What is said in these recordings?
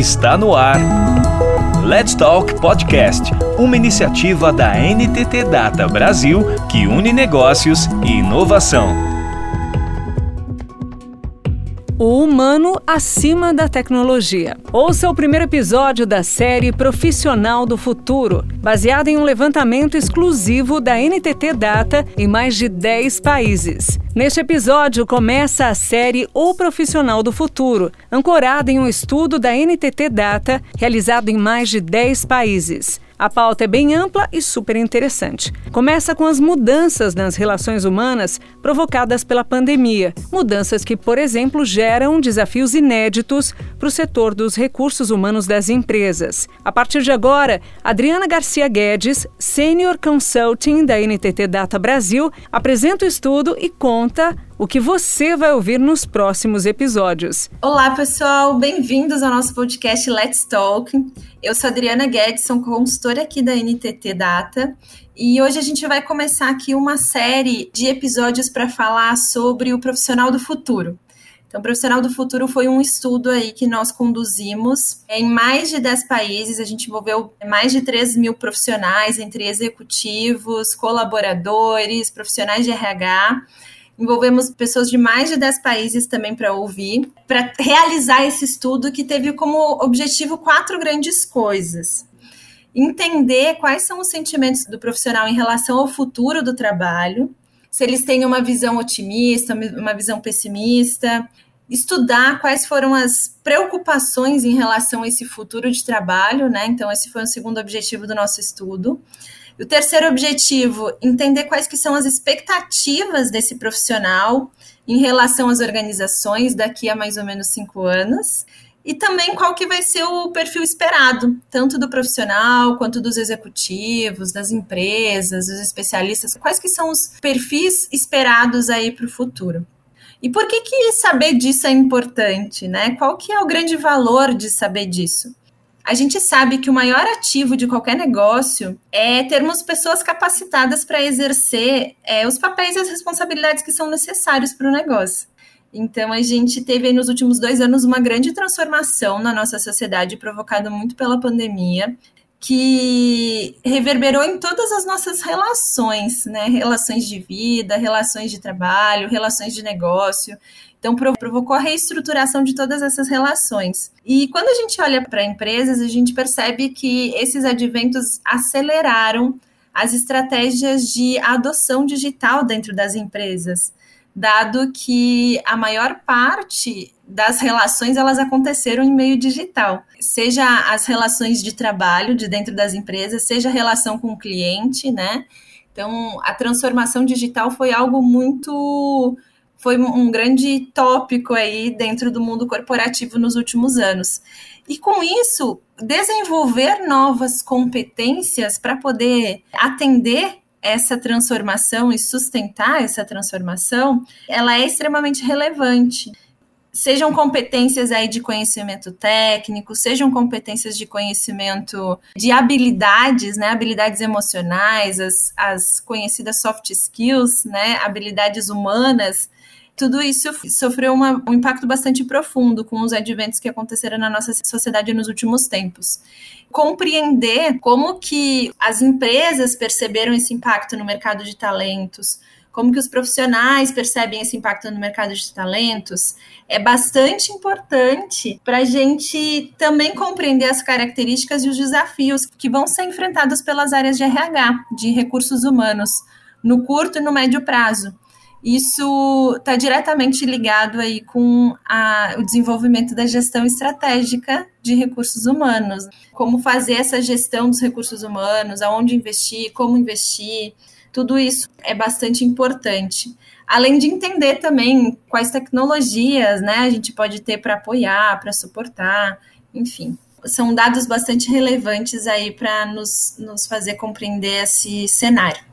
Está no ar. Let's Talk Podcast, uma iniciativa da NTT Data Brasil que une negócios e inovação humano acima da tecnologia. Ouça o primeiro episódio da série Profissional do Futuro, baseado em um levantamento exclusivo da NTT Data em mais de 10 países. Neste episódio começa a série O Profissional do Futuro, ancorada em um estudo da NTT Data realizado em mais de 10 países. A pauta é bem ampla e super interessante. Começa com as mudanças nas relações humanas provocadas pela pandemia. Mudanças que, por exemplo, geram desafios inéditos para o setor dos recursos humanos das empresas. A partir de agora, Adriana Garcia Guedes, Senior Consulting da NTT Data Brasil, apresenta o estudo e conta o que você vai ouvir nos próximos episódios. Olá, pessoal, bem-vindos ao nosso podcast Let's Talk. Eu sou Adriana Guedes, sou consultora aqui da NTT Data. E hoje a gente vai começar aqui uma série de episódios para falar sobre o profissional do futuro. Então, o Profissional do Futuro foi um estudo aí que nós conduzimos em mais de 10 países. A gente envolveu mais de 3 mil profissionais, entre executivos, colaboradores, profissionais de RH. Envolvemos pessoas de mais de 10 países também para ouvir, para realizar esse estudo que teve como objetivo quatro grandes coisas. Entender quais são os sentimentos do profissional em relação ao futuro do trabalho, se eles têm uma visão otimista, uma visão pessimista, estudar quais foram as preocupações em relação a esse futuro de trabalho, né? Então, esse foi o segundo objetivo do nosso estudo. O terceiro objetivo, entender quais que são as expectativas desse profissional em relação às organizações daqui a mais ou menos cinco anos. E também qual que vai ser o perfil esperado, tanto do profissional quanto dos executivos, das empresas, dos especialistas. Quais que são os perfis esperados aí para o futuro? E por que que saber disso é importante, né? Qual que é o grande valor de saber disso? A gente sabe que o maior ativo de qualquer negócio é termos pessoas capacitadas para exercer é, os papéis e as responsabilidades que são necessários para o negócio. Então, a gente teve nos últimos dois anos uma grande transformação na nossa sociedade, provocada muito pela pandemia, que reverberou em todas as nossas relações, né? Relações de vida, relações de trabalho, relações de negócio. Então, provocou a reestruturação de todas essas relações. E quando a gente olha para empresas, a gente percebe que esses adventos aceleraram as estratégias de adoção digital dentro das empresas, dado que a maior parte das relações elas aconteceram em meio digital, seja as relações de trabalho de dentro das empresas, seja a relação com o cliente, né? Então, a transformação digital foi algo muito foi um grande tópico aí dentro do mundo corporativo nos últimos anos. E com isso, desenvolver novas competências para poder atender essa transformação e sustentar essa transformação, ela é extremamente relevante. Sejam competências aí de conhecimento técnico, sejam competências de conhecimento de habilidades, né, habilidades emocionais, as, as conhecidas soft skills, né, habilidades humanas, tudo isso sofreu uma, um impacto bastante profundo com os adventos que aconteceram na nossa sociedade nos últimos tempos. Compreender como que as empresas perceberam esse impacto no mercado de talentos, como que os profissionais percebem esse impacto no mercado de talentos, é bastante importante para a gente também compreender as características e os desafios que vão ser enfrentados pelas áreas de RH, de recursos humanos, no curto e no médio prazo isso está diretamente ligado aí com a, o desenvolvimento da gestão estratégica de recursos humanos. Como fazer essa gestão dos recursos humanos, aonde investir, como investir, tudo isso é bastante importante. Além de entender também quais tecnologias né, a gente pode ter para apoiar, para suportar, enfim. São dados bastante relevantes aí para nos, nos fazer compreender esse cenário.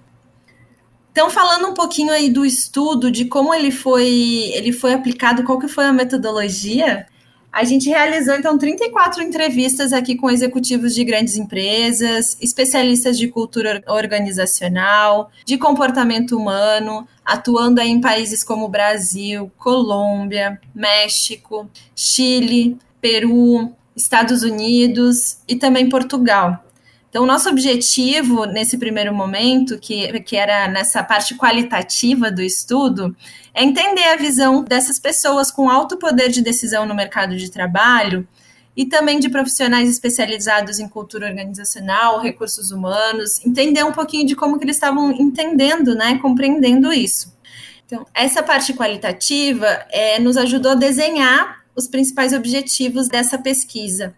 Então, falando um pouquinho aí do estudo, de como ele foi, ele foi aplicado, qual que foi a metodologia, a gente realizou, então, 34 entrevistas aqui com executivos de grandes empresas, especialistas de cultura organizacional, de comportamento humano, atuando em países como Brasil, Colômbia, México, Chile, Peru, Estados Unidos e também Portugal. Então, o nosso objetivo nesse primeiro momento, que, que era nessa parte qualitativa do estudo, é entender a visão dessas pessoas com alto poder de decisão no mercado de trabalho e também de profissionais especializados em cultura organizacional, recursos humanos, entender um pouquinho de como que eles estavam entendendo, né, compreendendo isso. Então, essa parte qualitativa é, nos ajudou a desenhar os principais objetivos dessa pesquisa.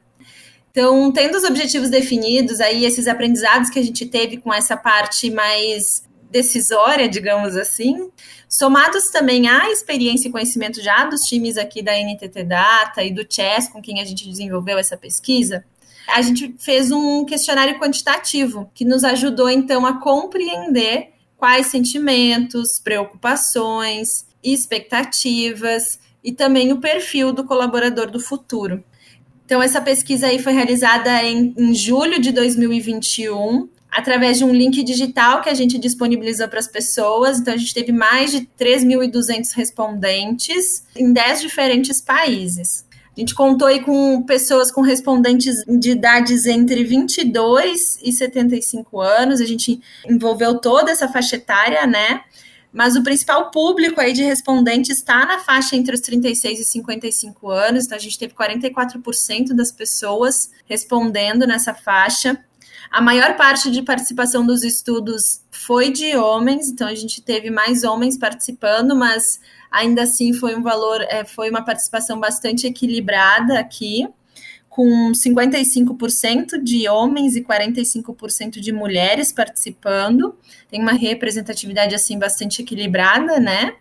Então, tendo os objetivos definidos, aí esses aprendizados que a gente teve com essa parte mais decisória, digamos assim, somados também à experiência e conhecimento já dos times aqui da NTT Data e do Chess, com quem a gente desenvolveu essa pesquisa, a gente fez um questionário quantitativo que nos ajudou então a compreender quais sentimentos, preocupações, expectativas e também o perfil do colaborador do futuro. Então, essa pesquisa aí foi realizada em, em julho de 2021, através de um link digital que a gente disponibilizou para as pessoas. Então, a gente teve mais de 3.200 respondentes em 10 diferentes países. A gente contou aí com pessoas com respondentes de idades entre 22 e 75 anos. A gente envolveu toda essa faixa etária, né? Mas o principal público aí de respondentes está na faixa entre os 36 e 55 anos, então a gente teve 44% das pessoas respondendo nessa faixa. A maior parte de participação dos estudos foi de homens, então a gente teve mais homens participando, mas ainda assim foi um valor, é, foi uma participação bastante equilibrada aqui com 55% de homens e 45% de mulheres participando. Tem uma representatividade assim bastante equilibrada, né?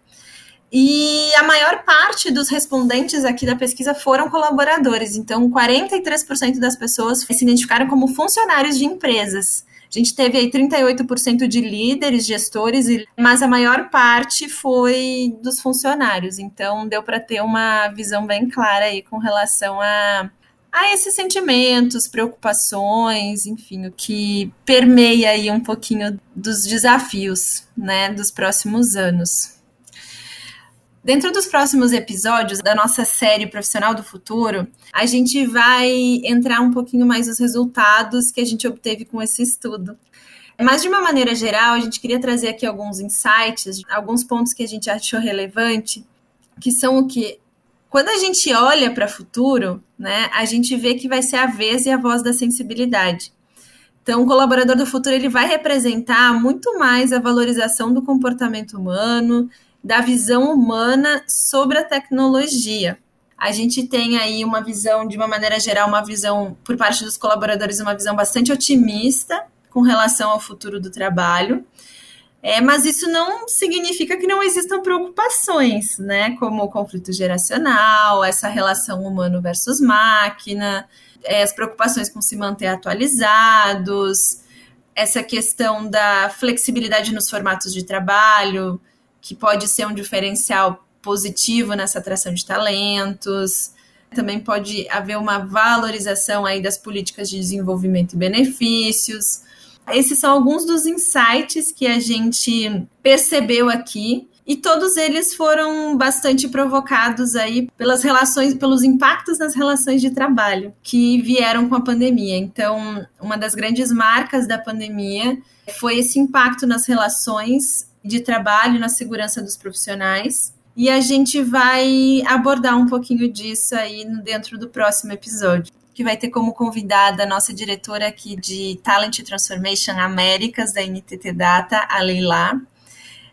E a maior parte dos respondentes aqui da pesquisa foram colaboradores. Então, 43% das pessoas se identificaram como funcionários de empresas. A gente teve aí 38% de líderes, gestores, mas a maior parte foi dos funcionários. Então, deu para ter uma visão bem clara aí com relação a a esses sentimentos, preocupações, enfim, o que permeia aí um pouquinho dos desafios, né, dos próximos anos. Dentro dos próximos episódios da nossa série Profissional do Futuro, a gente vai entrar um pouquinho mais nos resultados que a gente obteve com esse estudo. Mas, de uma maneira geral, a gente queria trazer aqui alguns insights, alguns pontos que a gente achou relevante, que são o que quando a gente olha para o futuro, né, a gente vê que vai ser a vez e a voz da sensibilidade. Então, o colaborador do futuro ele vai representar muito mais a valorização do comportamento humano, da visão humana sobre a tecnologia. A gente tem aí uma visão, de uma maneira geral, uma visão por parte dos colaboradores, uma visão bastante otimista com relação ao futuro do trabalho. É, mas isso não significa que não existam preocupações, né? Como o conflito geracional, essa relação humano versus máquina, é, as preocupações com se manter atualizados, essa questão da flexibilidade nos formatos de trabalho, que pode ser um diferencial positivo nessa atração de talentos. Também pode haver uma valorização aí das políticas de desenvolvimento e benefícios esses são alguns dos insights que a gente percebeu aqui e todos eles foram bastante provocados aí pelas relações, pelos impactos nas relações de trabalho que vieram com a pandemia. Então, uma das grandes marcas da pandemia foi esse impacto nas relações de trabalho, na segurança dos profissionais. E a gente vai abordar um pouquinho disso aí dentro do próximo episódio que vai ter como convidada a nossa diretora aqui de Talent Transformation Américas da NTT Data, a Leila,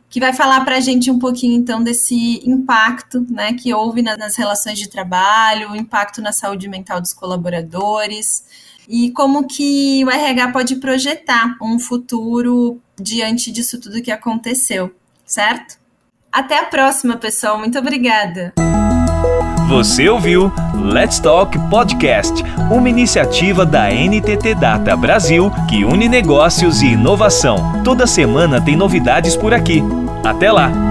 que vai falar para a gente um pouquinho então desse impacto né, que houve nas relações de trabalho, o impacto na saúde mental dos colaboradores e como que o RH pode projetar um futuro diante disso tudo que aconteceu, certo? Até a próxima, pessoal. Muito obrigada. Você ouviu Let's Talk Podcast, uma iniciativa da NTT Data Brasil que une negócios e inovação. Toda semana tem novidades por aqui. Até lá!